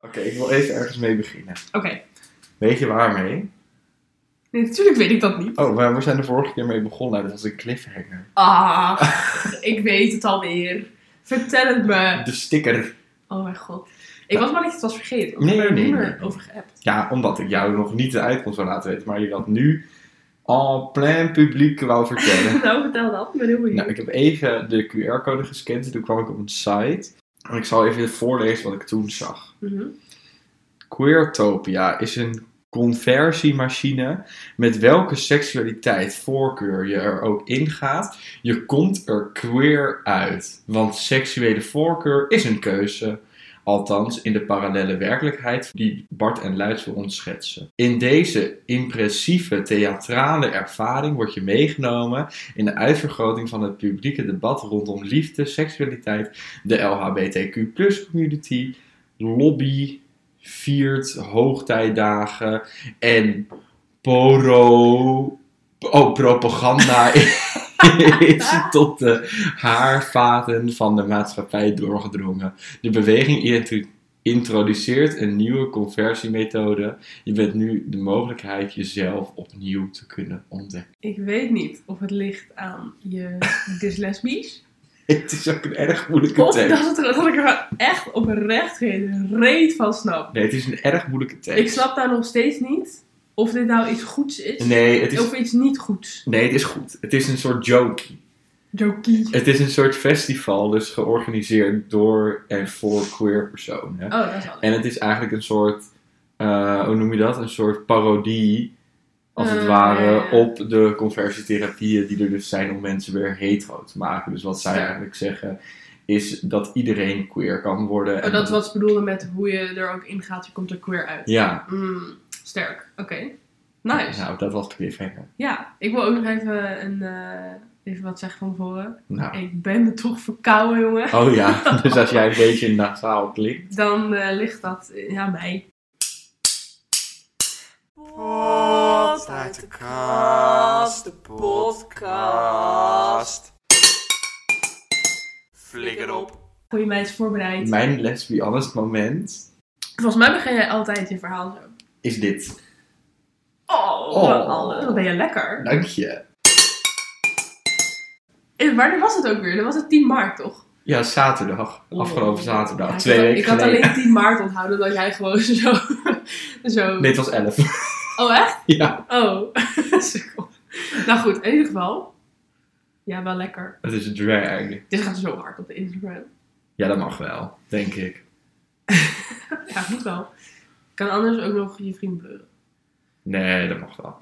Oké, ik wil even ergens mee beginnen. Oké. Weet je waarmee? Nee, natuurlijk weet ik dat niet. Oh, maar we zijn de vorige keer mee begonnen. Dat was een cliffhanger. Ah, ik weet het alweer. Vertel het me. De sticker. Oh mijn god. Ik was maar niet het was vergeten. Nee, nee, nee, over geappt. Ja, omdat ik jou nog niet de uitkomst zou laten weten. Maar je dat nu al plein publiek wou vertellen. nou, vertel dat. Ik ben heel benieuwd. nou, ik heb even de QR-code gescand. En toen kwam ik op een site. En ik zal even voorlezen wat ik toen zag. Mhm. Queertopia is een conversiemachine met welke seksualiteit, voorkeur je er ook ingaat. Je komt er queer uit. Want seksuele voorkeur is een keuze. Althans, in de parallele werkelijkheid die Bart en Luits voor ons schetsen. In deze impressieve theatrale ervaring word je meegenomen in de uitvergroting van het publieke debat rondom liefde, seksualiteit, de LHBTQ community, lobby, viert, hoogtijdagen en poro... Oh, propaganda is tot de haarvaten van de maatschappij doorgedrongen. De beweging intro- introduceert een nieuwe conversiemethode. Je bent nu de mogelijkheid jezelf opnieuw te kunnen ontdekken. Ik weet niet of het ligt aan je dyslesbisch. Het is ook een erg moeilijke Of tekst. dat, het, dat ik er echt oprecht geen reet van snap. Nee, het is een erg moeilijke tekst. Ik snap daar nog steeds niet of dit nou iets goeds is. Nee, het is, Of iets niet goeds. nee, het is goed. Het is een soort jokie. Jokie. Het is een soort festival, dus georganiseerd door en voor queer personen. Oh, dat is wel En het is eigenlijk een soort, eh, hoe noem je dat? Een soort parodie, als het Ah, ware, ja, ja. op de conversietherapieën die er dus zijn om mensen weer hetero te maken. Dus wat zij eigenlijk zeggen, is dat iedereen queer kan worden. Oh, en dat is wat ze bedoelden met hoe je er ook in gaat. Je komt er queer uit. Ja, Mm, sterk. Oké. Nice. nou, dat was de cliffhanger. Ja, ik wil ook nog even, een, eh, even wat zeggen van voren. Nou. Ik ben toch verkouden, jongen. Oh ja, dus als jij een beetje nasaal klinkt. Dan eh, ligt dat eh, aan mij. Pot uit de kast, de podcast. Flikker op. Goeie meid is voorbereid. Mijn let's be honest moment Volgens mij begin jij altijd je verhaal zo. Is dit. Oh, Oh. Wat ben je lekker. Dank je. En wanneer was het ook weer? Dat was het 10 maart, toch? Ja, zaterdag. Afgelopen zaterdag. Ja, twee weken Ik had geleden. alleen 10 maart onthouden dat jij gewoon zo... zo... Nee, het was 11. Oh, echt? ja, Oh. Nou goed, in ieder geval. Ja, wel lekker. het is een drag. Dit gaat zo hard op de Instagram. Ja, dat mag wel, denk ik. Ja, moet wel. Kan anders ook nog je vriend beuren. Nee, dat mag wel.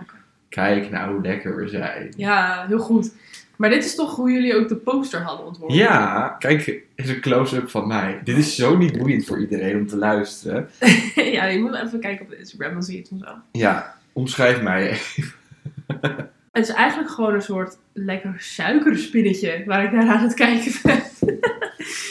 Kijk nou hoe lekker we zijn. Ja, heel goed. Maar dit is toch hoe jullie ook de poster hadden ontworpen? Ja, kijk, is een close-up van mij. Dit is zo niet boeiend voor iedereen om te luisteren. ja, je moet even kijken op de Instagram, dan zie je het vanzelf. Ja, omschrijf mij. Het is eigenlijk gewoon een soort lekker suikerspinnetje waar ik naar aan het kijken ben.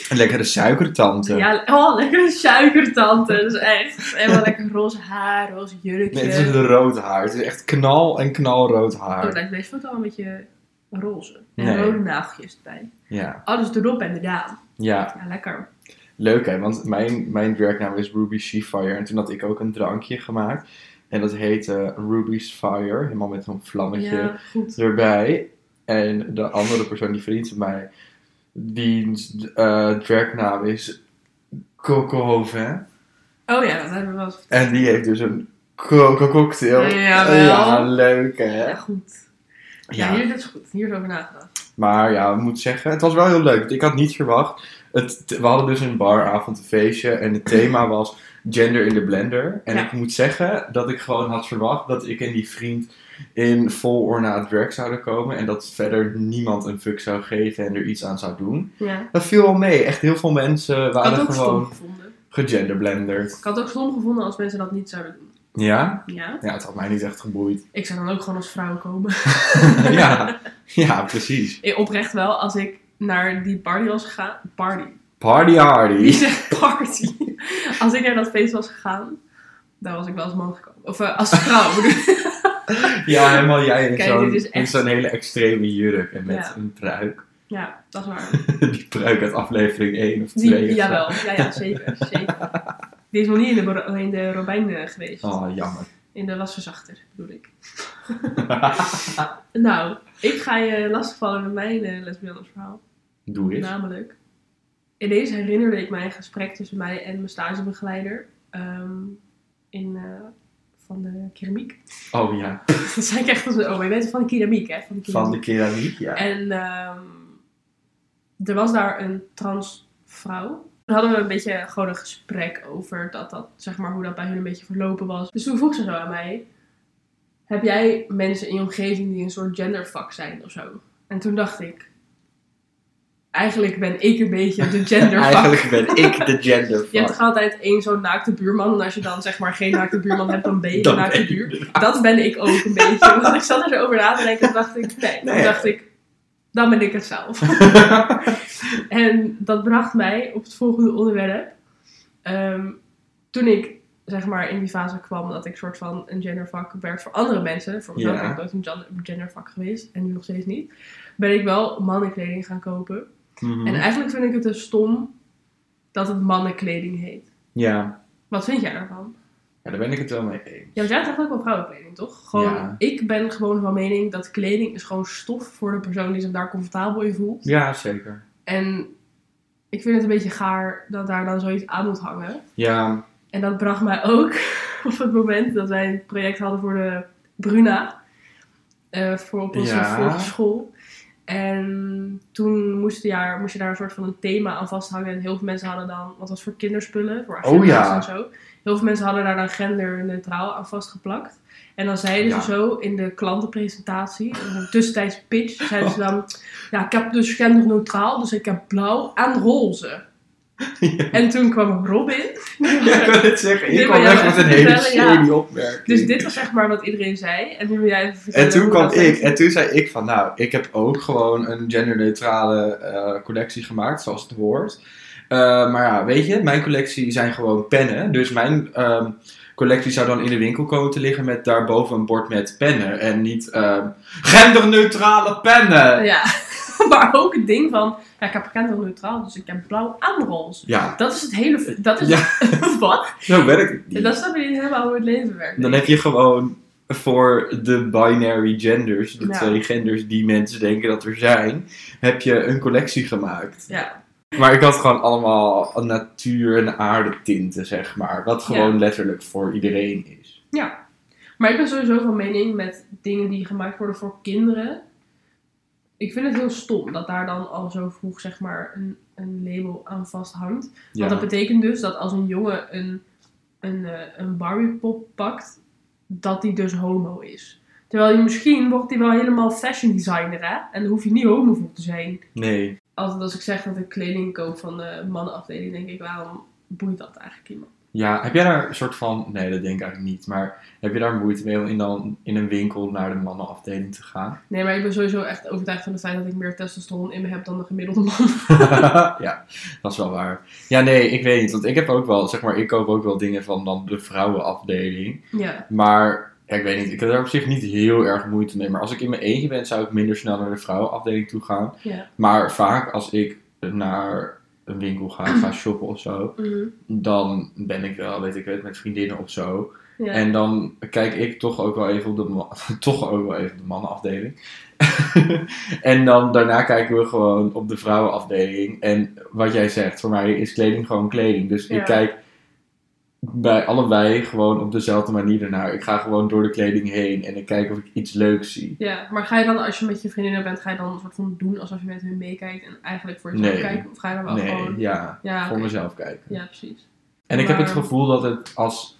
Een lekkere suikertante. Ja, oh, lekker suikertante. Dat is echt. En wel lekker roze haar, roze jurkje. Nee, het is een rood haar. Het is echt knal en knalrood Oh, haar. lijkt deze foto wel een beetje roze. En Nee. rode nageltjes erbij. Ja, Alles erop en eraan. ja. Ja, lekker. Leuk hè, want mijn, mijn werknaam is Ruby Fire En toen had ik ook een drankje gemaakt. En dat heette Ruby's Fire. Helemaal met zo'n vlammetje Ja, erbij. En de andere persoon, die vriend van mij, die eh dragnaam is Coco Hoven. Oh ja, dat hebben we wel En die heeft dus een coco cocktail. Ja, leuk hè. Ja, goed. Ja, Ja, hier is goed. Hier is over nagedacht. maar ja, ik moet zeggen, het was wel heel leuk. Ik had niet verwacht. Het, we hadden dus een baravond, een feestje. En het thema was gender in de blender. En Ja. ik moet zeggen dat ik gewoon had verwacht dat ik en die vriend in vol ornaat drag zouden komen. En dat verder niemand een fuck zou geven en er iets aan zou doen. Ja. Dat viel wel mee. Echt heel veel mensen waren gewoon gegenderblenderd. Ik had het ook stom gevonden als mensen dat niet zouden doen. Ja? Ja. Ja, het had mij niet echt geboeid. Ik zou dan ook gewoon als vrouw komen. ja. ja, precies. Oprecht wel, als ik naar die party was gegaan. Party. Party hardy. zegt party? Als ik naar dat feest was gegaan, dan was ik wel als man gekomen. Of eh, als vrouw bedoel. Ja, helemaal jij in zo'n, echt- zo'n hele extreme jurk en met Ja. een pruik. Ja, dat is waar. Die pruik uit aflevering 1 of 2. Die, of zo. jawel, ja, ja, zeker, zeker. Die is nog niet in de, in de Robijn eh, geweest. Oh, jammer. In de wasverzachter, bedoel ik. nou, ik ga je lastigvallen met mijn uh, lesbianas verhaal. Doe eens. Namelijk, ineens herinnerde ik mij een gesprek tussen mij en mijn stagebegeleider. ehm, in, eh, van de keramiek. Oh ja, Dat zei ik echt als een oh, je weet van de keramiek, hè? Van de van de keramiek. keramiek, ja. En ehm, er was daar een transvrouw. Toen hadden we een beetje gewoon een gesprek over dat, dat, zeg maar, hoe dat bij hun een beetje verlopen was. Dus toen vroeg ze zo aan mij: Heb jij mensen in je omgeving die een soort gendervak zijn of zo? En toen dacht ik: Eigenlijk ben ik een beetje de gendervak. Eigenlijk ben ik de gender Je hebt toch altijd één zo'n naakte buurman. En als je dan zeg maar geen naakte buurman hebt, dan ben je Dan naakte buur. Dat ben ik ook een beetje. Want ik zat er zo over na te denken en dacht ik, nee. Nee. dacht ik, dan ben ik het zelf. en dat bracht mij op het volgende onderwerp. Ehm, toen ik zeg maar in die fase kwam dat ik soort van een gendervak werd voor andere mensen. Voor mezelf Ja. ben ik nooit een gen- gendervak geweest. En nu nog steeds niet. Ben ik wel mannenkleding gaan kopen. Mhm. En eigenlijk vind ik het dus stom dat het mannenkleding heet. Ja. Wat vind jij daarvan? ja, daar ben ik het wel mee eens. Ja, want jij draagt ook wel vrouwenkleding, toch? Gewoon, Ja. Ik ben gewoon van mening dat kleding is gewoon stof voor de persoon die zich daar comfortabel in voelt. Ja, zeker. En ik vind het een beetje gaar dat daar dan zoiets aan moet hangen. Ja, En dat bracht mij ook op het moment dat wij een project hadden voor de Bruna. eh, voor op onze Ja. vorige school. En toen moest, je daar, moest je daar een soort van een thema aan vasthangen. En heel veel mensen hadden dan, wat was voor kinderspullen, voor Oh agenda's ja. en zo. Heel veel mensen hadden daar dan genderneutraal aan vastgeplakt. En dan zeiden Ja. ze zo in de klantenpresentatie, in een tussentijds pitch, zeiden ze dan... Ja, ik heb dus genderneutraal, dus ik heb blauw en roze. En toen kwam Robin. ja ik wil het zeggen. Ik kwam echt met een hele vertellen, ja. opmerking. Dus dit was zeg maar wat iedereen zei. En nu wil jij even En toen kwam ik, en toen zei ik van, nou, ik heb ook gewoon een genderneutrale eh, collectie gemaakt, zoals het hoort. Eh, maar ja, weet je, mijn collectie zijn gewoon pennen. Dus mijn ehm, collectie zou dan in de winkel komen te liggen met daarboven een bord met pennen. En niet ehm, genderneutrale pennen! Ja, maar ook het ding van... Ja, ik heb genderneutraal, dus ik heb blauw en roze. Ja, Dat is het hele... Dat is... Ja. wat? zo werkt het niet. Dat snap je niet helemaal hoe het leven werkt. Dan heb je gewoon voor de binary genders, de Ja. twee genders die mensen denken dat er zijn, heb je een collectie gemaakt. Ja, Maar ik had gewoon allemaal natuur- en aardetinten, zeg maar. Wat gewoon letterlijk voor iedereen is. ja. Maar ik ben sowieso van mening met dingen die gemaakt worden voor kinderen. Ik vind het heel stom dat daar dan al zo vroeg zeg maar een, een label aan vasthangt. Ja. Want dat betekent dus dat als een jongen een, een, eh, een Barbie-pop pakt, dat die dus homo is. Terwijl je misschien wordt hij wel helemaal fashion designer, hè? En dan hoef je niet homo voor te zijn. Nee. Altijd als ik zeg dat ik kleding koop van de mannenafdeling, denk ik, waarom boeit dat eigenlijk iemand? Ja, heb jij daar een soort van... Nee, dat denk ik eigenlijk niet. Maar heb je daar moeite mee om in, dan, in een winkel naar de mannenafdeling te gaan? Nee, maar ik ben sowieso echt overtuigd van het feit dat ik meer testosteron in me heb dan de gemiddelde man. ja, dat is wel waar. Ja, nee, ik weet niet. Want ik heb ook wel, zeg maar, ik koop ook wel dingen van dan de vrouwenafdeling. ja, Maar, ja, ik weet niet. Ik heb daar op zich niet heel erg moeite mee. Maar als ik in mijn eentje ben, zou ik minder snel naar de vrouwenafdeling toe gaan. ja. Maar vaak als ik naar een winkel ga, ga shoppen of zo, Mhm. dan ben ik wel, weet ik het, met vriendinnen of zo. ja. En dan kijk ik toch ook wel even op de, toch ook wel even op de mannenafdeling. en dan daarna kijken we gewoon op de vrouwenafdeling. En wat jij zegt, voor mij is kleding gewoon kleding. Dus Ja. ik kijk bij allebei gewoon op dezelfde manier ernaar. Ik ga gewoon door de kleding heen en ik kijk of ik iets leuks zie. Ja, maar ga je dan, als je met je vriendinnen bent, ga je dan een soort van doen alsof je met hun meekijkt en eigenlijk voor jezelf Nee. kijken? Of ga je dan wel Nee, gewoon... ja, Ja, voor mezelf kijken. Ja, precies. En ik heb het gevoel dat het als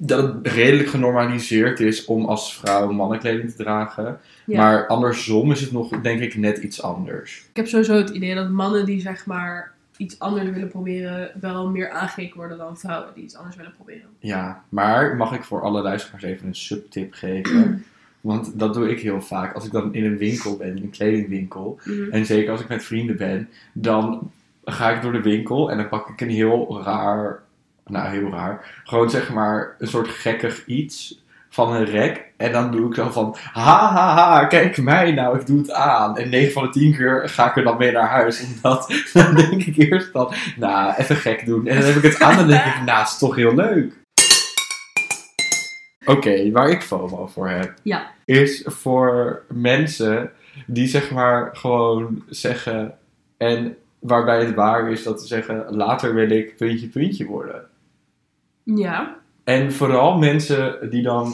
dat het redelijk genormaliseerd is om als vrouw mannenkleding te dragen. Ja. Maar andersom is het nog, denk ik, net iets anders. Ik heb sowieso het idee dat mannen die zeg maar iets anders willen proberen, wel meer aangekeken worden dan vrouwen die iets anders willen proberen. Ja, maar mag ik voor alle luisteraars even een subtip geven? Want dat doe ik heel vaak. Als ik dan in een winkel ben, in een kledingwinkel, Mhm. en zeker als ik met vrienden ben, dan ga ik door de winkel en dan pak ik een heel raar, nou heel raar, gewoon zeg maar een soort gekkig iets van een rek. En dan doe ik zo van, ha ha ha, kijk mij nou, ik doe het aan. En 9 van de 10 keer ga ik er dan mee naar huis. Omdat, dan denk ik eerst dan, nou, even gek doen. En dan heb ik het aan en dan denk ik, nou, is toch heel leuk. Oké, waar ik FOMO voor heb, Ja. is voor mensen die zeg maar gewoon zeggen, en waarbij het waar is dat ze zeggen, later wil ik puntje puntje worden. Ja. En vooral mensen die dan,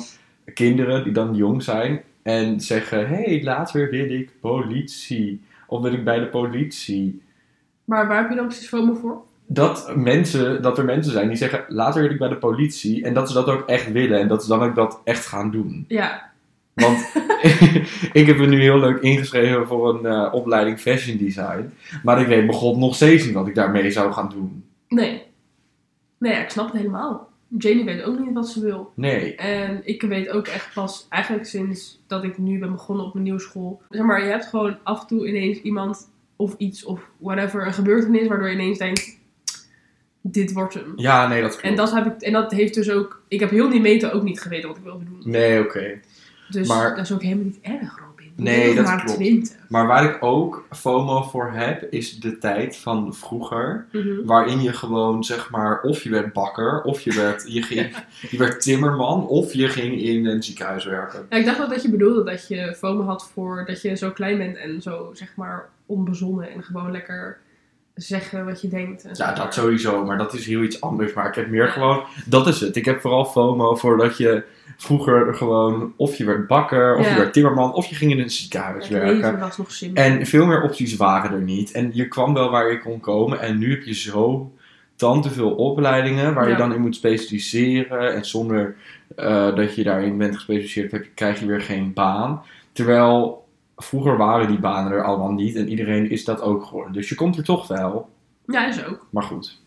kinderen die dan jong zijn en zeggen: hé, hey, later wil ik politie. Of wil ik bij de politie. Maar waar heb je dan precies FOMO voor? Dat, mensen, dat er mensen zijn die zeggen: later wil ik bij de politie. En dat ze dat ook echt willen. En dat ze dan ook dat echt gaan doen. Ja. Want ik heb me nu heel leuk ingeschreven voor een eh, opleiding fashion design. Maar ik weet begon nog steeds niet wat ik daarmee zou gaan doen. Nee. Nee, ik snap het helemaal. Janie weet ook niet wat ze wil. Nee. En ik weet ook echt pas, eigenlijk sinds dat ik nu ben begonnen op mijn nieuwe school. Zeg maar, je hebt gewoon af en toe ineens iemand of iets of whatever, een gebeurtenis waardoor je ineens denkt, dit wordt hem. Ja, nee, dat klopt. En dat, heb ik, en dat heeft dus ook, ik heb heel die meten ook niet geweten wat ik wilde doen. Nee, oké. Dus Maar- dat is ook helemaal niet erg, Robin. Nee, dat maar klopt. 20. Maar waar ik ook FOMO voor heb, is de tijd van vroeger. Mhm. Waarin je gewoon, zeg maar, of je werd bakker, of je werd, je ging, je werd timmerman, of je ging in een ziekenhuis werken. Ja, ik dacht wel dat je bedoelde dat je FOMO had voor dat je zo klein bent en zo, zeg maar, onbezonnen en gewoon lekker zeggen wat je denkt. Ja, dat sowieso, maar dat is heel iets anders. Maar ik heb meer gewoon, dat is het. Ik heb vooral FOMO voor dat je vroeger gewoon, of je werd bakker, of Ja. je werd timmerman, of je ging in een ziekenhuis Het werken. was nog. En veel meer opties waren er niet. En je kwam wel waar je kon komen. En nu heb je zo te veel opleidingen waar je dan in moet specialiseren. En zonder eh, dat je daarin bent gespecialiseerd, heb krijg je weer geen baan. Terwijl vroeger waren die banen er allemaal niet. En iedereen is dat ook geworden. Dus je komt er toch wel. Ja, is ook. Maar goed.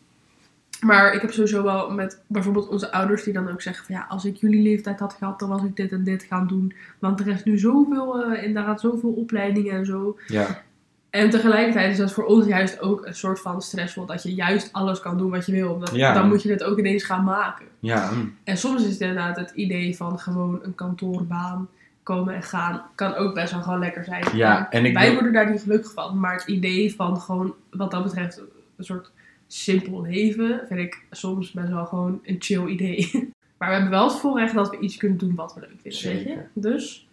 Maar ik heb sowieso wel met bijvoorbeeld onze ouders die dan ook zeggen van ja, als ik jullie leeftijd had gehad, dan was ik dit en dit gaan doen. Want er is nu zoveel, eh inderdaad zoveel opleidingen en zo. Ja, En tegelijkertijd is dat voor ons juist ook een soort van stressvol. Dat je juist alles kan doen wat je wil. Ja. Dan moet je het ook ineens gaan maken. ja, En soms is het inderdaad het idee van gewoon een kantoorbaan komen en gaan. Kan ook best wel gewoon lekker zijn. Ja, en ik Wij wil- worden daar niet gelukkig van. Maar het idee van gewoon wat dat betreft een soort simpel leven. Vind ik soms best wel gewoon een chill idee. Maar we hebben wel het voorrecht dat we iets kunnen doen wat we leuk vinden. Weet je? Zeker. Dus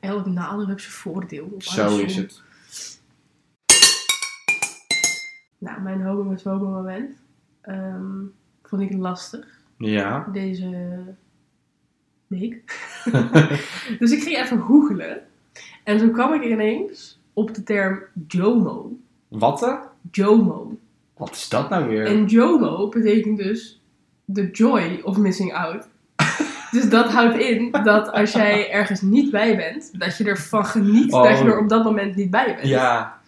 elk nadeel heeft zijn voordeel. Zo is het. Nou, mijn homo met homo moment ehm, vond ik lastig Ja. deze week. dus ik ging even googlen. En toen kwam ik ineens op de term JOMO. Wat? JOMO. Wat is dat nou weer? En JOMO betekent dus the joy of missing out. Dus dat houdt in dat als jij ergens niet bij bent, dat je ervan geniet Oh. dat je er op dat moment niet bij bent. Ja,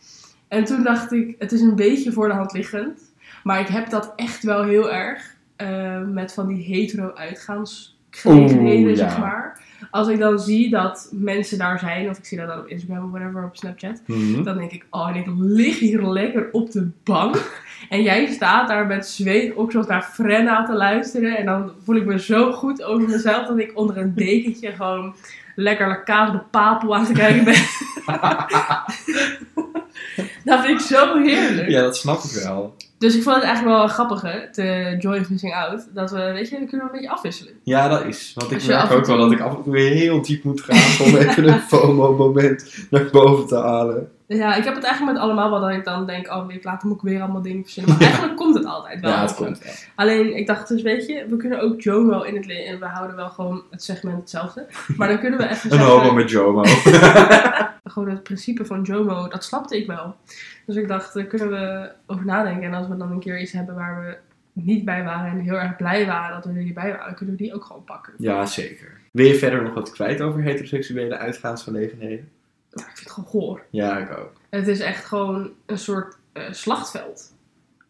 En toen dacht ik, het is een beetje voor de hand liggend. Maar ik heb dat echt wel heel erg eh, met van die hetero uitgaansgelegenheden, Oeh, ja. zeg maar. Als ik dan zie dat mensen daar zijn, of ik zie dat dan op Instagram of whatever, op Snapchat. Mhm. Dan denk ik, oh, en ik lig hier lekker op de bank. En jij staat daar met zweet oksels naar Frenna te luisteren. En dan voel ik me zo goed over mezelf dat ik onder een dekentje gewoon lekker La Casa de Papel aan te kijken ben. dat vind ik zo heerlijk. ja, dat snap ik wel. Dus ik vond het eigenlijk wel grappig, hè, de Joy of Missing Out. Dat we, weet je, dan kunnen we een beetje afwisselen. Ja, dat is. Want ik merk ook wel dat ik af en toe weer heel diep moet gaan om even een FOMO-moment naar boven te halen. Ja, ik heb het eigenlijk met allemaal wel dat ik dan denk, oh, week later moet ik weer allemaal dingen verzinnen. Maar eigenlijk komt het altijd wel. Ja, het komt wel. Alleen, ik dacht dus, weet je, we kunnen ook Jomo in het leven. En we houden wel gewoon het segment hetzelfde. Maar dan kunnen we even Een homo met Jomo. Gewoon het principe van Jomo, dat snapte ik wel. Dus ik dacht, daar kunnen we over nadenken. En als we dan een keer iets hebben waar we niet bij waren en heel erg blij waren dat we er niet bij waren, kunnen we die ook gewoon pakken. ja, zeker. Wil je verder nog wat kwijt over heteroseksuele uitgaansgelegenheden? Nou, ik vind het gewoon goor. Ja, ik ook. Het is echt gewoon een soort eh, slachtveld.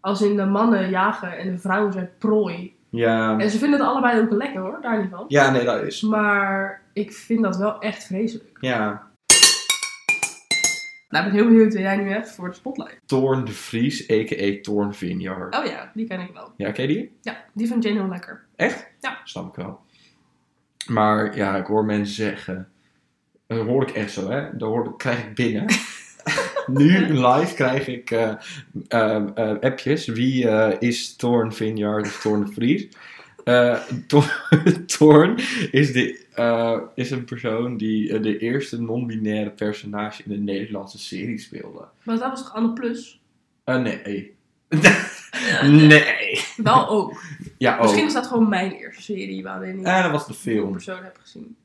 Als in de mannen jagen en de vrouwen zijn prooi. Ja, En ze vinden het allebei ook lekker hoor, daar niet van. ja nee, dat is. Maar ik vind dat wel echt vreselijk. Ja. Nou, ik ben heel benieuwd wat jij nu hebt voor de spotlight. Toorn de Vries, a.k.a. Toorn Vineyard. Oh ja, die ken ik wel. Ja, ken je die? Ja, die van Jane heel lekker. Echt? Ja. Snap ik wel. Maar ja, ik hoor mensen zeggen. Dat hoor ik echt zo, hè? Dat hoor, krijg ik binnen. nu live krijg ik eh, eh, eh, appjes. Wie is Thorn Vineyard of Thorn de Vries? Thor- Thorn is, de, is een persoon die de eerste non-binaire personage in de Nederlandse serie speelde. Maar dat was toch Anne Plus? Nee. nee. Wel ook. Ja, Misschien ook. is dat gewoon mijn eerste serie waarin ik dat was de een film. persoon heb gezien.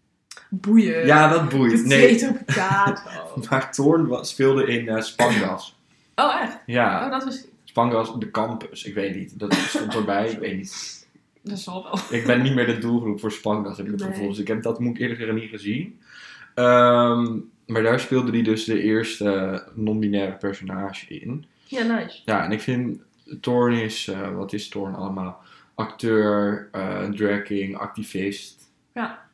Boeien. Ja, dat boeit. Nee. Potato, potato. Maar Thorn speelde in eh, Spangas. Oh, echt? Ja, Oh, dat was... Spangas, de campus. Ik weet niet. Dat stond erbij. Ik weet niet. Dat zal wel. Ik ben niet meer de doelgroep voor Spangas, heb ik het Nee. gevoel. Dus ik heb dat, moet ik zeggen, niet gezien. Ehm, maar daar speelde hij dus de eerste non-binaire personage in. Ja, nice. Ja, en ik vind Thorn is, eh, wat is Thorn allemaal? Acteur, eh drag king, activist. Ja.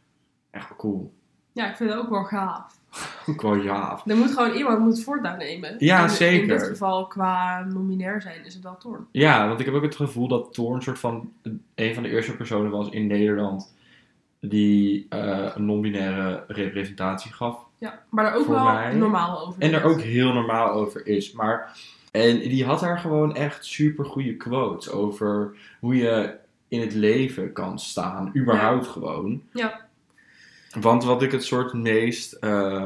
Echt wel cool. Ja, ik vind het ook wel gaaf. Ook wel ja. Er moet gewoon iemand moet nemen. Ja, En zeker. In dit geval, qua nominair zijn, is het wel Thorn. Ja, want ik heb ook het gevoel dat Thorn soort van een van de eerste personen was in Nederland die eh, een non-binaire representatie gaf. Ja, maar daar ook wel mij- normaal over. En er ook heel normaal over is. Maar, en die had daar gewoon echt super goede quotes over hoe je in het leven kan staan. Überhaupt gewoon. Ja. Want wat ik het soort meest, eh,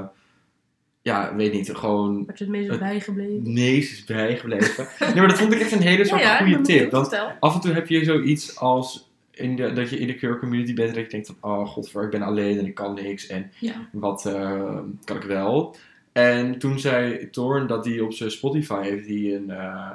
ja, weet niet, gewoon Wat je het meest Het- bijgebleven. meest is bijgebleven. nee, maar dat vond ik echt een hele soort goede tip. Want af en toe heb je zoiets als in de, dat je in de queer community bent en dat je denkt van, oh godver, ik ben alleen en ik kan niks en Ja. wat eh, kan ik wel. En toen zei Thorn dat hij op zijn Spotify heeft hij een, eh,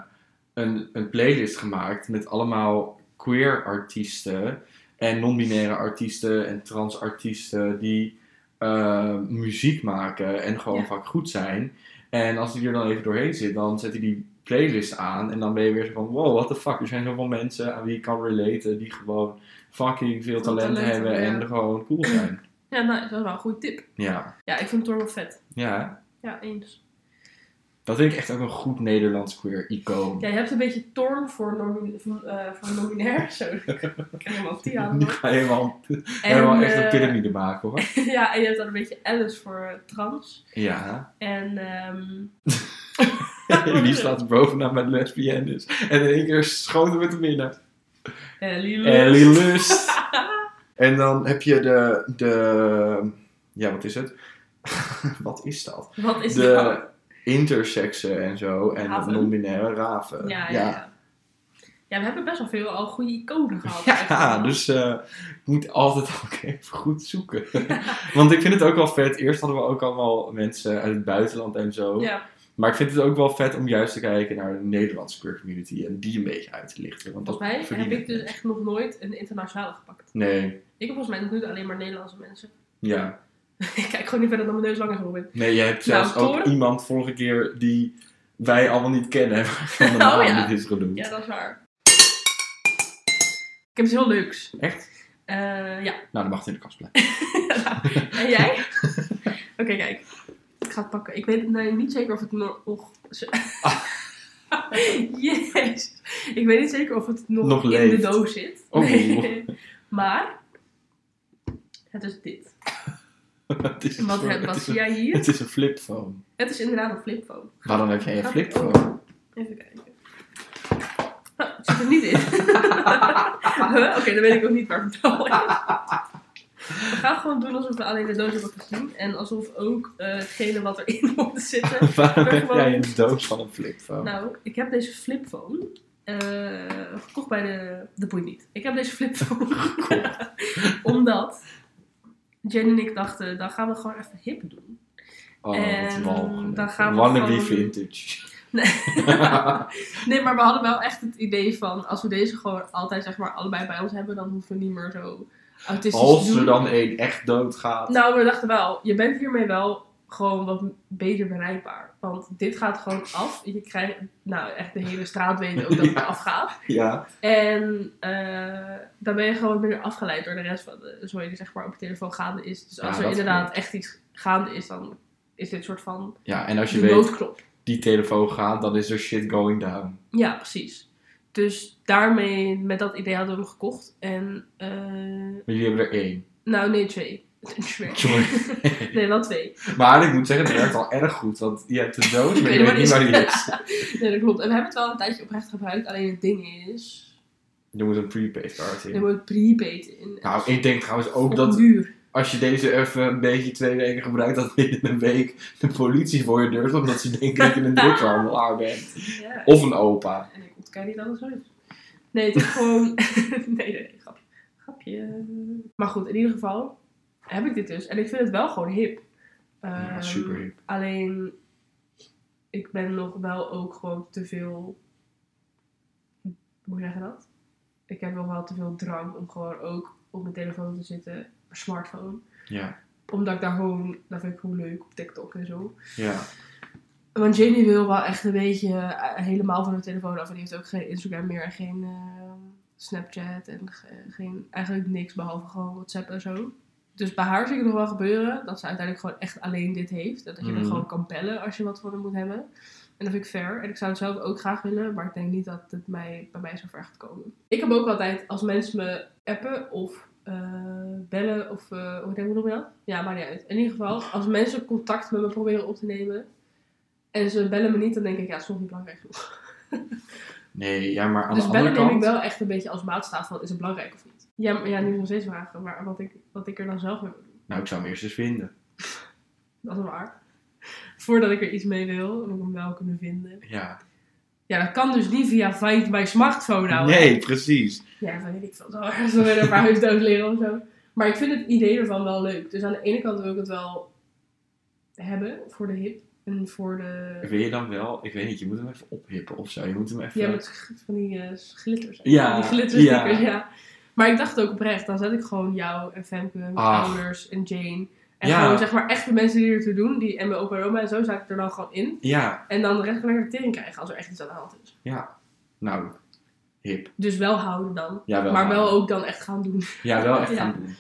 een, een playlist gemaakt met allemaal queer artiesten en non-binaire artiesten en trans artiesten die eh, muziek maken en gewoon Ja. vaak goed zijn. En als hij er dan even doorheen zit, dan zet hij die playlist aan en dan ben je weer zo van, wow, what the fuck, er zijn zoveel mensen aan wie ik kan relaten die gewoon fucking veel talent, talent hebben ja. en gewoon cool zijn. Ja, nou, dat is wel een goede tip. Ja, Ja, ik vind Thorn wel vet. ja. Ja, eens. Dat vind ik echt ook een goed Nederlands queer icoon. Ja, je hebt een beetje Thorn voor, voor, eh, voor nominair. Zo, ik helemaal tia aan. Hoor. ga je helemaal, En, helemaal echt een eh, piramide maken hoor. ja, en je hebt dan een beetje Alice voor eh, trans. Ja. En ehm Die staat er bovenaan met lesbiennes. En in één keer schoten we te binnen. Ellie Lust. Ellie Lust. En dan heb je de, de... Ja, wat is het? wat is dat? Wat is het nou? Intersexen en zo. En non-binaire raven. Ja, ja, ja. We hebben best wel veel al goede iconen gehad. Ja, dus eh ik moet altijd ook even goed zoeken. Want ik vind het ook wel vet. Eerst hadden we ook allemaal mensen uit het buitenland en zo. Ja, Maar ik vind het ook wel vet om juist te kijken naar de Nederlandse queer community en die een beetje uit te lichten. Want dat volgens mij heb ik dus echt nog nooit een internationale gepakt. Nee, Ik heb volgens mij nog niet alleen maar Nederlandse mensen. ja. ik kijk gewoon niet verder dan mijn neus langer geworden. Nee, je hebt Nou, zelfs ook iemand vorige keer die wij allemaal niet kennen. Waarvan de Oh, naam ja. niet is genoemd. Ja, dat is waar. Ik heb iets heel leuks. Echt? Eh, ja. Nou, dan mag het in de kast blijven. En jij? Oké, kijk. Ik ga het pakken. Ik weet nee, niet zeker of het nog... nog Jezus. Ik weet niet zeker of het nog, Nog in leeft. de doos zit. Oh. Nee. Maar... Het is dit. het is, En wat, het is zie een- jij hier? Het is een flipphone. Het is inderdaad een flipphone. Waarom heb jij een flipphone? oh, Even kijken. Oh, het zit er niet in. Huh? Oké, dan weet ik ook niet waar het wel is. We gaan gewoon doen alsof we alleen de doos hebben gezien. En alsof ook eh, hetgene wat erin moet zitten. Waarom heb gewoon- jij een doos van een flipphone? Nou, ik heb deze flipphone eh, gekocht bij de... De boeit niet. Ik heb deze flipphone gekocht. omdat Jen en ik dachten, dan gaan we gewoon even hip doen. oh, en dan gaan we Wannabe gewoon- vintage. Nee. nee, maar we hadden wel echt het idee van, als we deze gewoon altijd zeg maar allebei bij ons hebben, dan hoeven we niet meer zo autistisch te Als er dan één echt doodgaat. Nou, we dachten wel, je bent hiermee wel gewoon wat beter bereikbaar. Want dit gaat gewoon af. Je krijgt, nou echt de hele straat weet ook dat het Ja. afgaat. Ja, En eh, dan ben je gewoon minder afgeleid door de rest van de zooi die zeg maar op je telefoon gaande is. Dus Ja, als er inderdaad echt iets gaande is, dan is dit soort van ja, en als je weet, noodklop. die telefoon gaat, dan is er shit going down. Ja, precies. Dus daarmee, met dat idee hadden we hem gekocht. En eh, Maar jullie hebben er één. Nou, nee, twee. Sorry. nee, wel twee. Maar ik moet zeggen, het werkt al erg goed. Want je hebt de doos, maar je weet niet waar die is. nee, dat klopt. En we hebben het wel een tijdje oprecht gebruikt. Alleen het ding is... Je moet een prepaid Er in. moet prepaid in. Nou, ik denk trouwens ook dat duur. als je deze even een beetje twee weken gebruikt, dat binnen een week de politie voor je deur staat omdat ze denken dat je een drugshandelaar bent. Ja. Of een opa. En ik ontken niet zo is. Nee, het is gewoon... nee, nee, nee, grapje. Grapje. Maar goed, in ieder geval heb ik dit dus. En ik vind het wel gewoon hip. Ja, Ehm, super hip. Alleen, ik ben nog wel ook gewoon te veel... Hoe zeg je dat? Ik heb nog wel te veel drang om gewoon ook op mijn telefoon te zitten. Mijn smartphone. Ja, Omdat ik daar gewoon... Dat vind ik gewoon leuk op TikTok en zo. ja. Want Jenny wil wel echt een beetje eh, helemaal van haar telefoon af. En die heeft ook geen Instagram meer en geen eh, Snapchat en ge- geen, eigenlijk niks behalve gewoon WhatsApp en zo. Dus bij haar zie ik het nog wel gebeuren dat ze uiteindelijk gewoon echt alleen dit heeft. Dat je Mhm. er gewoon kan bellen als je wat van haar moet hebben. En dat vind ik fair. En ik zou het zelf ook graag willen, maar ik denk niet dat het mij, bij mij zo ver gaat komen. Ik heb ook altijd, als mensen me appen of eh, bellen of, eh hoe hoe noem je dat? Ja, maakt niet uit. In ieder geval, als mensen contact met me proberen op te nemen en ze bellen me niet, dan denk ik, ja, het is nog niet belangrijk genoeg. Nee, ja, maar aan dus de bellen andere neem ik kant... wel echt een beetje als maatstaaf van, is het belangrijk of niet? Ja, maar, ja nu nog steeds vragen, maar wat ik, wat ik er dan zelf mee wil doen. Nou, ik zou hem eerst eens vinden. Dat is waar. Voordat ik er iets mee wil, moet ik hem wel kunnen vinden. Ja. Ja, dat kan dus niet via Find My Smartphone nou. Nee, precies. Ja, dat weet ik veel. Zo ergens weer een paar huisdoos leren of zo. Maar ik vind het idee ervan wel leuk. Dus aan de ene kant wil ik het wel hebben voor de hip. En voor de... Wil je dan wel... Ik weet niet, je moet hem even ophippen of zo. Je moet hem even... Ja, met van die eh, glitters. Ja, Die glitterstickers, ja. ja. Maar ik dacht ook oprecht, dan zet ik gewoon jou en Femke, mijn Ach. ouders en Jane. En Ja. gewoon zeg maar echt de mensen die ertoe doen. Die, en mijn opa en oma en zo, zet ik er dan gewoon in. Ja, En dan de rest kan ik de tering krijgen als er echt iets aan de hand is. nou, hip. Dus wel houden dan. Ja, wel maar wel ook dan echt gaan doen. Ja, wel echt Ja. gaan doen.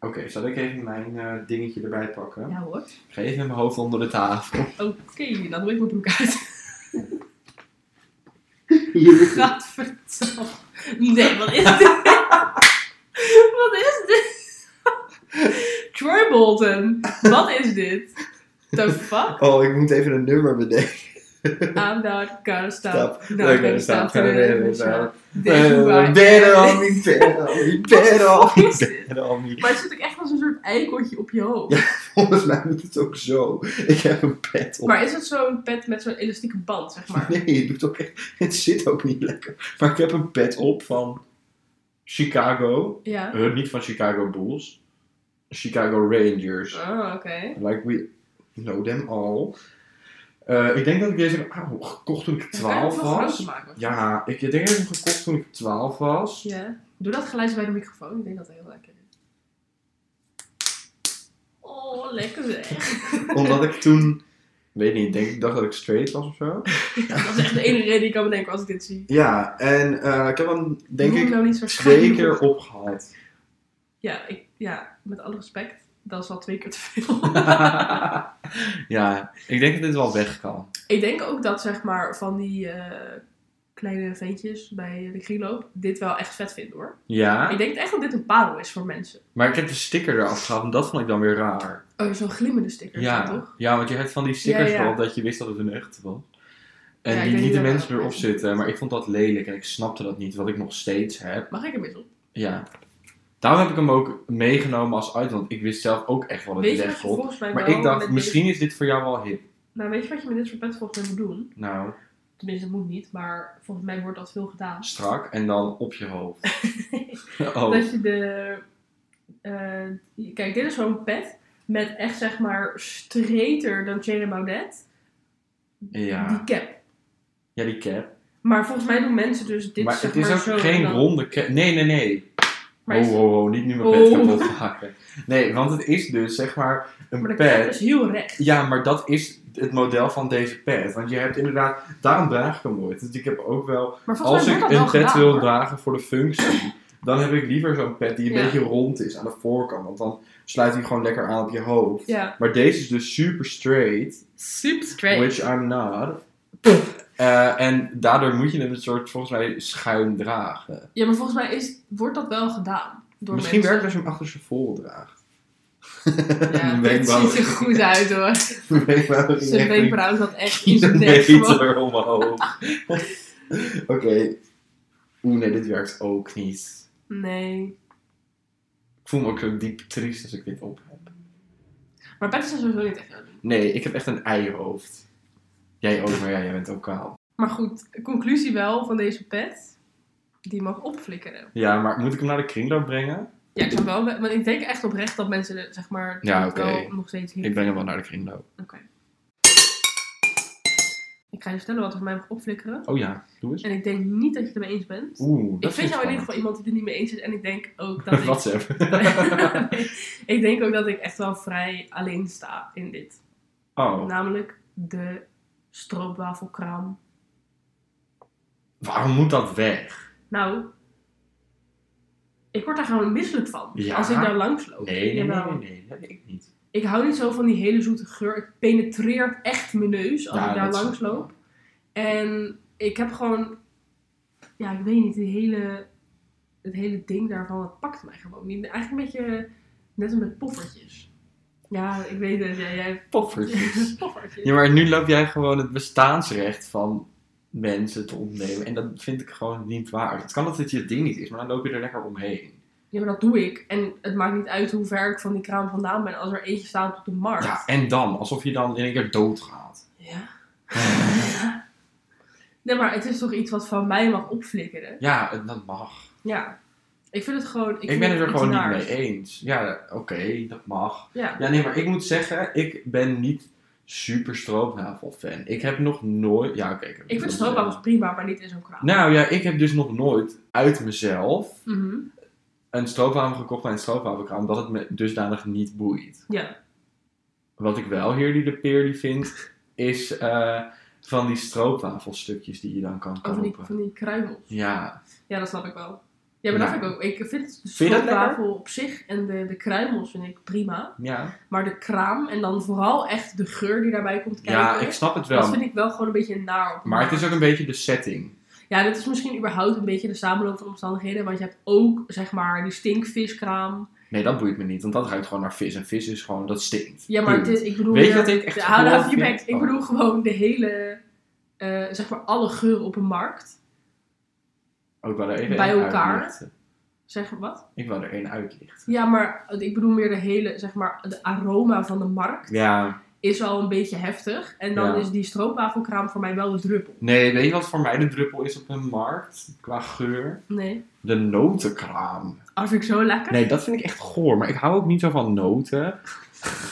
Oké, zal ik even mijn eh, dingetje erbij pakken? Ja hoor. Ik ga even mijn hoofd onder de tafel. Oké, dan doe ik mijn broek uit. Hier. Gadverdamme. Nee, wat is dit? wat is dit? Troy Bolton. Wat is dit? The fuck? Oh, ik moet even een nummer bedenken. I'm not gonna stop. Stop. Not gonna stop. Gonna Gonna stop. Why- Better on me, better on me, better on me, better on me. Maar het zit ook echt als een soort eikeltje op je hoofd. Volgens mij moet het ook zo. Ik heb een pet op. Maar is het zo'n pet met zo'n elastieke band, zeg maar? Nee, het, doet ook echt, het zit ook niet lekker. Maar ik heb een pet op van Chicago. Ja. Eh, niet van Chicago Bulls. Chicago Rangers. Oh, oké. Like we know them all. Eh, ik denk dat ik deze heb auw, gekocht toen ik 12 was. Ja, ik denk dat ik hem gekocht toen ik 12 was. Ja. Doe dat geluid bij de microfoon. Ik denk dat het heel lekker is. Oh, lekker zeg. Omdat ik toen, weet niet, denk ik dacht dat ik straight was of zo. Ja, dat is echt de enige reden die ik kan bedenken als ik dit zie. Ja, en eh, ik heb hem denk Doe ik nou twee keer opgehad. Ja, ik, ja, met alle respect. Dat is al twee keer te veel. ja, ik denk dat dit wel weg kan. ik denk ook dat, zeg maar, van die eh, kleine ventjes bij de kringloop dit wel echt vet vinden, hoor. Ja, Ik denk echt dat dit een parel is voor mensen. maar ik heb de sticker eraf gehaald en dat vond ik dan weer raar. Oh, zo'n glimmende sticker, Ja, toch? ja, want je hebt van die stickers Ja, ja. erop dat je wist dat het een echte was. En Ja, die lieten niet dat mensen erop zitten, maar ik vond dat lelijk en ik snapte dat niet, wat ik nog steeds heb. Mag ik er eens op? Ja. Daarom heb ik hem ook meegenomen als uit, want ik wist zelf ook echt wel dat Weet hij je wat je volgens mij Maar wel ik dacht, met misschien is dit voor jou wel hip. Nou, weet je wat je met dit soort pet volgens mij moet doen? Nou, Tenminste, dat moet niet, maar volgens mij wordt dat veel gedaan. strak en dan op je hoofd. oh. Dat je de... eh, kijk, dit is zo'n pet met echt, zeg maar, straighter dan Thierry Baudet. Ja. Die cap. ja, die cap. Maar volgens mij doen mensen dus dit, maar zeg het is maar, ook zo. en geen dan- ronde cap. Nee, nee, nee. Maar, Oh, is- oh, oh, niet nu mijn pet kapot maken. Nee, want het is dus, zeg maar, een maar de cap pet. is heel recht. Ja, maar dat is het model van deze pet. Want je hebt inderdaad, daarom draag ik hem nooit. Dus ik heb ook wel, als ik een pet gedaan, wil dragen voor de functie, dan heb ik liever zo'n pet die een Ja. beetje rond is aan de voorkant. Want dan sluit hij gewoon lekker aan op je hoofd. Ja. Maar deze is dus super straight, Super straight. which I'm not. Eh, en daardoor moet je hem een soort, volgens mij, schuin dragen. Ja, maar volgens mij is, wordt dat wel gedaan. Door Misschien mensen. werkt als je hem achter zijn vol draagt. Ja, wenkbrauw- ziet er goed uit hoor. Zijn wenkbrauw zat echt in zijn nek kilometer omhoog. Oké. Oeh, nee, dit werkt ook niet. Nee. Ik voel me ook zo diep triest als ik dit op heb. Maar pet is sowieso niet echt. Nee, ik heb echt een eihoofd. Jij ook, maar ja, jij bent ook kaal. Maar goed, conclusie wel van deze pet. Die mag opflikkeren. Ja, maar moet ik hem naar de kringloop brengen? Ja, ik zou wel... Want ik denk echt oprecht dat mensen, zeg maar... Ja, oké. wel nog steeds hier... Ik breng hem wel naar de kringloop. Oké. Ik ga je vertellen wat er voor mij mag opflikkeren. Oh ja, doe eens. En ik denk niet dat je het ermee eens bent. Oeh, dat ik vind jou in ieder geval iemand die het er niet mee eens is. En ik denk ook dat ik... WhatsApp. Nee, ik denk ook dat ik echt wel vrij alleen sta in dit. Oh, Namelijk de stroopwafelkraam. waarom moet dat weg? Nou, ik word daar gewoon misselijk van. Ja? Als ik daar langs loop. Nee, nee, nee, nee, nee, dat weet ik niet. Ik hou niet zo van die hele zoete geur. Het penetreert echt mijn neus als Ja, ik daar langs loop. En ik heb gewoon... Ja, ik weet niet. Die hele, het hele ding daarvan, dat pakt mij gewoon niet. Eigenlijk een beetje net als met poffertjes. Ja, ik weet het. Ja, jij... Poffertjes. poffertjes. Ja, maar nu loop jij gewoon het bestaansrecht van mensen te ontnemen. En dat vind ik gewoon niet waar. Het kan dat het je ding niet is, maar dan loop je er lekker omheen. Ja, maar dat doe ik. En het maakt niet uit hoe ver ik van die kraam vandaan ben. Als er eentje staat op de markt. Ja, en dan? Alsof je dan in één keer doodgaat. Ja. Nee, maar het is toch iets wat van mij mag opflikkeren. Ja, dat mag. Ja. Ik vind het gewoon... Ik, Ik, vind ben het er gewoon niet mee eens. Ja, oké, dat mag. Ja. Ja, nee, maar ik moet zeggen, ik ben niet super stroopwafel-fan. Ik heb nog nooit... Ja, oké. Ik vind het stroopwafels prima, maar niet in zo'n kraam. Nou ja, ik heb dus nog nooit uit mezelf Mhm. een stroopwafel gekocht bij een stroopwafelkraam, dat het me dusdanig niet boeit. Ja. Wat ik wel heerlijk de peerly vind, is eh, van die stroopwafelstukjes die je dan kan Over die, kopen. van die kruimels. Ja, Ja, dat snap ik wel. Ja, maar dat vind ik ook. Ik vind de Vind je dat stroopwafel op zich en de, de kruimels vind ik prima. ja. Maar de kraam en dan vooral echt de geur die daarbij komt kijken. ja, ik snap het Dat wel. vind ik wel gewoon een beetje naar op de Maar het is ook een beetje de setting. Ja, dit is misschien überhaupt een beetje de samenloop van omstandigheden. Want je hebt ook, zeg maar, die stinkviskraam. Nee, dat boeit me niet, want dat ruikt gewoon naar vis. En vis is gewoon, dat stinkt. Ja, maar het is, ik bedoel... Weet je wat ik echt Ja. Ik Oh. bedoel gewoon de hele... eh, zeg maar alle geuren op een markt. Er even Bij elkaar? uitlichten. Zeg wat? Ik wil er één uitlichten. Ja, maar ik bedoel meer de hele, zeg maar, de aroma van de markt Ja, is al een beetje heftig. En dan Ja. is die stroopwafelkraam voor mij wel de druppel. nee, weet je wat voor mij de druppel is op een markt qua geur? Nee. De notenkraam. Oh, vind ik zo lekker. Nee, dat vind ik echt goor. Maar ik hou ook niet zo van noten.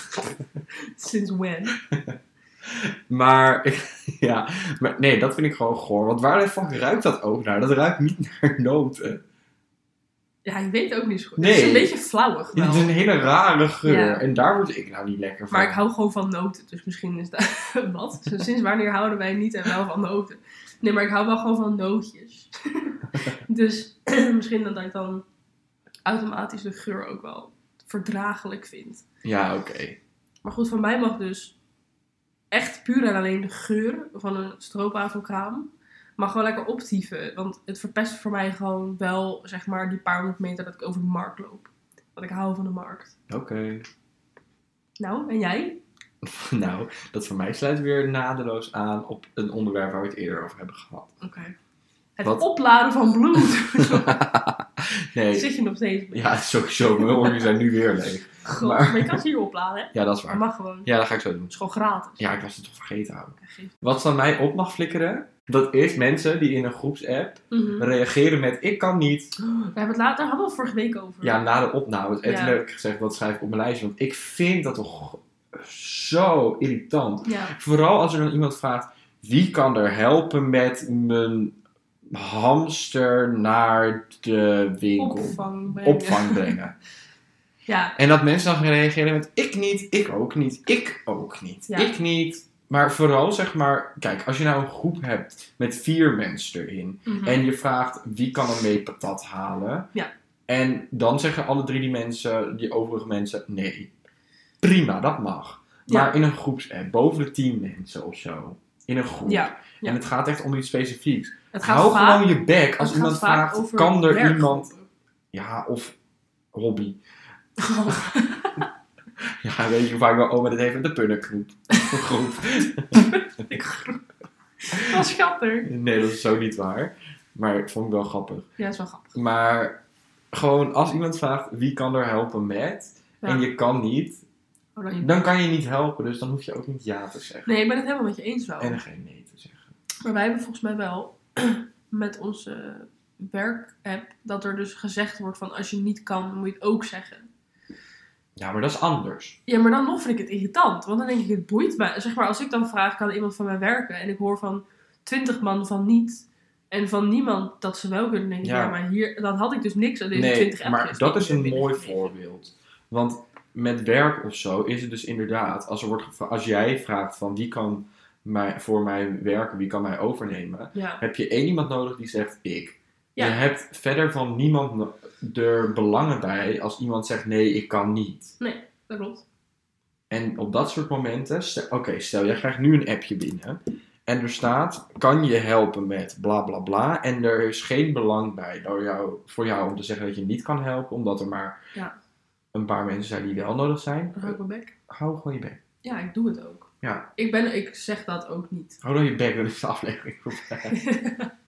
Sinds when? Maar, ja, maar nee, dat vind ik gewoon goor. Want waar de fuck ruikt dat ook naar? Dat ruikt niet naar noten. Ja, ik weet het ook niet zo goed. Nee. Het is een beetje flauwig wel. Het is een hele rare geur. Ja. En daar word ik nou niet lekker van. Maar ik hou gewoon van noten, dus misschien is dat wat. Sinds wanneer houden wij niet en wel van noten? Nee, maar ik hou wel gewoon van nootjes. dus misschien dat ik dan automatisch de geur ook wel verdraaglijk vind. Ja, oké. Maar goed, voor mij mag dus echt puur en alleen de geur van een stroopwafelkraam mag gewoon lekker optieven. Want het verpest voor mij gewoon wel, zeg maar, die paar honderd meter dat ik over de markt loop. Want ik hou van de markt. Oké. Nou, en jij? nou, dat voor mij sluit weer nadeloos aan op een onderwerp waar we het eerder over hebben gehad. Oké. Het Wat? opladen van bloed. nee, Zit je nog steeds mee? ja, sowieso. Mijn oren zijn nu weer leeg. God, maar- maar je kan ze hier opladen, hè? Ja, dat is Dat waar. mag gewoon. Het Ja, dat ga ik zo doen. is gewoon gratis. Ja, ik was het toch vergeten houden. Wat van mij op mag flikkeren, dat is mensen die in een groepsapp Mhm. reageren met ik kan niet. We hebben het later, daar hadden we het vorige week over. Ja, na de opname. Het Ja. letterlijk gezegd, wat schrijf ik op mijn lijstje? Want ik vind dat toch zo irritant. Ja. Vooral als er dan iemand vraagt, wie kan er helpen met mijn hamster naar de winkel? Opvang brengen. Opvang brengen. Ja, En dat mensen dan gaan reageren met ik niet, ik ook niet, ik ook niet, Ja. ik niet. Maar vooral zeg maar, kijk, als je nou een groep hebt met vier mensen erin mhm. en je vraagt wie kan er mee patat halen. Ja. En dan zeggen alle drie die mensen, die overige mensen, nee. Prima, dat mag. Ja. Maar in een groepsapp, boven de tien mensen of zo. In een groep. ja. ja. En het gaat echt om iets specifieks. Het gaat Hou vaak, gewoon je bek als iemand vraagt, kan er iemand... Ja, of hobby. Ja, weet je vaak wel, oh, maar dit heeft met de punnengroep. groep. Dat schattig. Nee, dat is zo niet waar. Maar ik vond ik wel grappig. Ja, dat is wel grappig. Maar gewoon als iemand vraagt wie kan er helpen met, Ja. en je kan niet, Oh, dan je- dan kan je niet helpen. Dus dan hoef je ook niet ja te zeggen. Nee, ik ben het helemaal met je eens wel. En geen nee te zeggen. Maar wij hebben volgens mij wel met onze werk-app dat er dus gezegd wordt van als je niet kan, dan moet je het ook zeggen. Ja, maar dat is anders. Ja, maar dan nog vind ik het irritant. Want dan denk ik, het boeit mij. Zeg maar, als ik dan vraag, kan iemand van mij werken? En ik hoor van twintig man van niet. En van niemand dat ze wel kunnen. denk ik, Ja. ja, maar hier, dan had ik dus niks aan deze Nee, 20 maar appjes dat is een mooi voorbeeld. Want met werk of zo is het dus inderdaad, als, er wordt als jij vraagt van wie kan mij, voor mij werken, wie kan mij overnemen, Ja, heb je één iemand nodig die zegt ik. Ja. Je hebt verder van niemand er belangen bij als iemand zegt nee, ik kan niet. dat klopt. En op dat soort momenten, oké, stel jij krijgt nu een appje binnen en er staat, kan je helpen met bla bla bla en er is geen belang bij door jou, voor jou om te zeggen dat je niet kan helpen, omdat er maar Ja. een paar mensen zijn die wel nodig zijn. Hou ik mijn bek. Hou gewoon je bek. Ja, ik doe het ook. Ja, Ik, ben, ik zeg dat ook niet. hou dan je bek, dan is de aflevering voorbij.